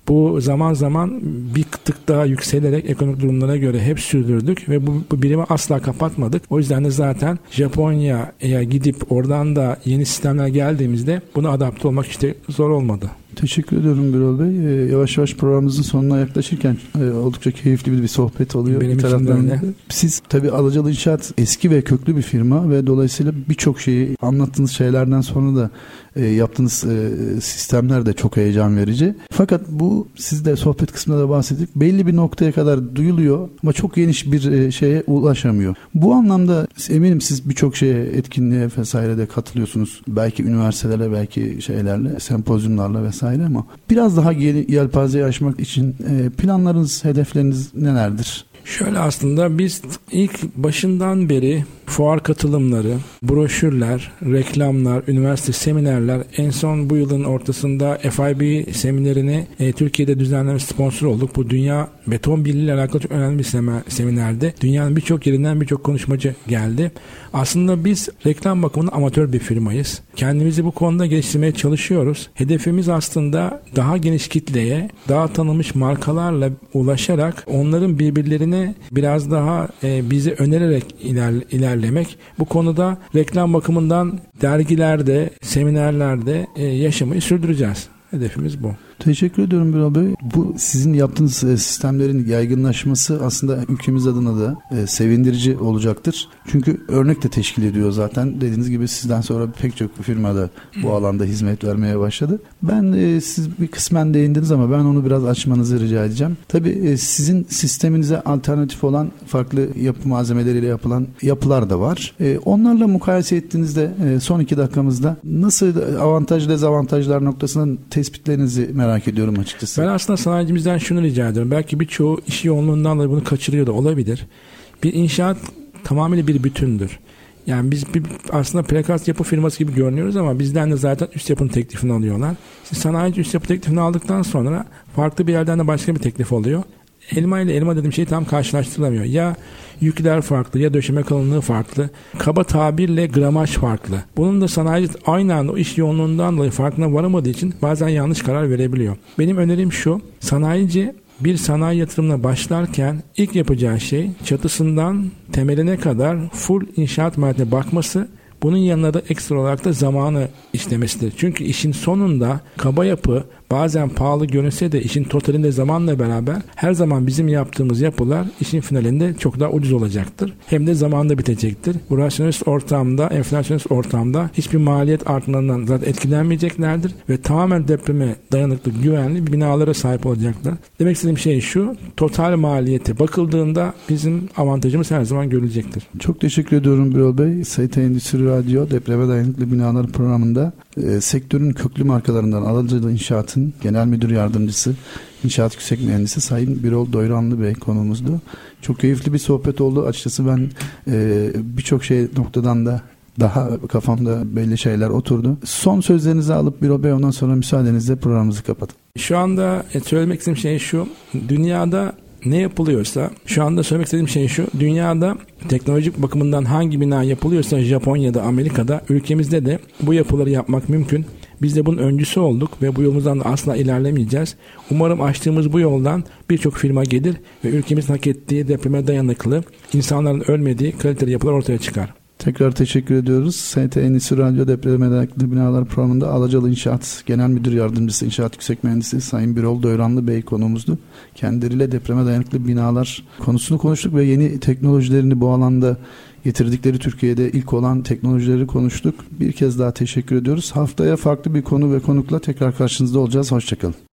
Bu zaman zaman bir tık daha yükselerek ekonomik durumlara göre hep sürdürdük ve bu, bu birimi asla kapatmadık. O yüzden de zaten Japonya'ya gidip oradan da yeni sistemler geldiğimizde buna adapte olmak işte zor olmadı. Teşekkür ediyorum Birol Bey. Ee, yavaş yavaş programımızın sonuna yaklaşırken e, oldukça keyifli bir, bir sohbet oluyor. Benim bir için de. Siz tabii Alacalı İnşaat eski ve köklü bir firma ve dolayısıyla birçok şeyi anlattığınız şeylerden sonra da e, yaptığınız e, sistemler de çok heyecan verici. Fakat bu siz de sohbet kısmında da bahsettik. Belli bir noktaya kadar duyuluyor ama çok geniş bir e, şeye ulaşamıyor. Bu anlamda eminim siz birçok şeye etkinliğe vesaire de katılıyorsunuz. Belki üniversitelere belki şeylerle sempozyumlarla vesaire ama biraz daha yelpazeyi aşmak için e, planlarınız, hedefleriniz nelerdir? Şöyle aslında biz ilk başından beri fuar katılımları, broşürler, reklamlar, üniversite seminerler en son bu yılın ortasında FIB seminerini e, Türkiye'de düzenleme sponsor olduk. Bu Dünya Beton Birliği ile alakalı çok önemli bir seminerdi. Dünyanın birçok yerinden birçok konuşmacı geldi. Aslında biz reklam bakımından amatör bir firmayız. Kendimizi bu konuda geliştirmeye çalışıyoruz. Hedefimiz aslında daha geniş kitleye, daha tanınmış markalarla ulaşarak onların birbirlerine biraz daha e, bizi önererek iler, ilerlemek. Bu konuda reklam bakımından dergilerde, seminerlerde e, yaşamayı sürdüreceğiz. Hedefimiz bu. Teşekkür ediyorum Birol Bey. Bu sizin yaptığınız e, sistemlerin yaygınlaşması aslında ülkemiz adına da e, sevindirici olacaktır. Çünkü örnek de teşkil ediyor zaten. Dediğiniz gibi sizden sonra pek çok firmada bu alanda hizmet vermeye başladı. Ben e, siz bir kısmen değindiniz ama ben onu biraz açmanızı rica edeceğim. Tabii sizin sisteminize alternatif olan farklı yapı malzemeleriyle yapılan yapılar da var. Onlarla mukayese ettiğinizde son iki dakikamızda nasıl avantaj dezavantajlar noktasının tespitlerinizi merak merak ediyorum açıkçası. Ben aslında sanayicimizden şunu rica ediyorum. Belki birçoğu iş yoğunluğundan dolayı bunu kaçırıyor da olabilir. Bir inşaat tamamıyla bir bütündür. Yani biz bir, aslında prekast yapı firması gibi görünüyoruz ama bizden de zaten üst yapının teklifini alıyorlar. Siz sanayici üst yapı teklifini aldıktan sonra farklı bir yerden de başka bir teklif oluyor. Elma ile elma dediğim şey tam karşılaştırılamıyor. Ya yükler farklı ya döşeme kalınlığı farklı. Kaba tabirle gramaj farklı. Bunun da sanayici aynı anda o iş yoğunluğundan dolayı farkına varamadığı için bazen yanlış karar verebiliyor. Benim önerim şu. Sanayici bir sanayi yatırımına başlarken ilk yapacağı şey çatısından temeline kadar full inşaat maliyetine bakması bunun yanına da ekstra olarak da zamanı işlemesidir. Çünkü işin sonunda kaba yapı bazen pahalı görünse de işin totalinde zamanla beraber her zaman bizim yaptığımız yapılar işin finalinde çok daha ucuz olacaktır. Hem de zamanında bitecektir. Bu rasyonist ortamda, enflasyonist ortamda hiçbir maliyet artmalarından zaten etkilenmeyeceklerdir ve tamamen depreme dayanıklı, güvenli binalara sahip olacaklar. Demek istediğim şey şu, total maliyete bakıldığında bizim avantajımız her zaman görülecektir. Çok teşekkür ediyorum Birol Bey. ST Endüstri Radyo Depreme Dayanıklı Binalar programında e, sektörün köklü markalarından Alacalı İnşaat'ın genel müdür yardımcısı İnşaat Yüksek Mühendisi Sayın Birol Doyranlı Bey konumuzdu. Çok keyifli bir sohbet oldu. Açıkçası ben e, birçok şey noktadan da daha kafamda belli şeyler oturdu. Son sözlerinizi alıp Birol Bey ondan sonra müsaadenizle programımızı kapatın. Şu anda e, söylemek istediğim şey şu. Dünyada ne yapılıyorsa şu anda söylemek istediğim şey şu. Dünyada teknolojik bakımından hangi bina yapılıyorsa Japonya'da, Amerika'da, ülkemizde de bu yapıları yapmak mümkün. Biz de bunun öncüsü olduk ve bu yolumuzdan da asla ilerlemeyeceğiz. Umarım açtığımız bu yoldan birçok firma gelir ve ülkemizin hak ettiği depreme dayanıklı, insanların ölmediği kaliteli yapılar ortaya çıkar. Tekrar teşekkür ediyoruz. ST Endüstri Radyo Depreme Dayanıklı Binalar programında Alacalı İnşaat Genel Müdür Yardımcısı İnşaat Yüksek Mühendisi Sayın Birol Döyranlı Bey konuğumuzdu. Kendileriyle depreme dayanıklı binalar konusunu konuştuk ve yeni teknolojilerini bu alanda getirdikleri Türkiye'de ilk olan teknolojileri konuştuk. Bir kez daha teşekkür ediyoruz. Haftaya farklı bir konu ve konukla tekrar karşınızda olacağız. Hoşçakalın.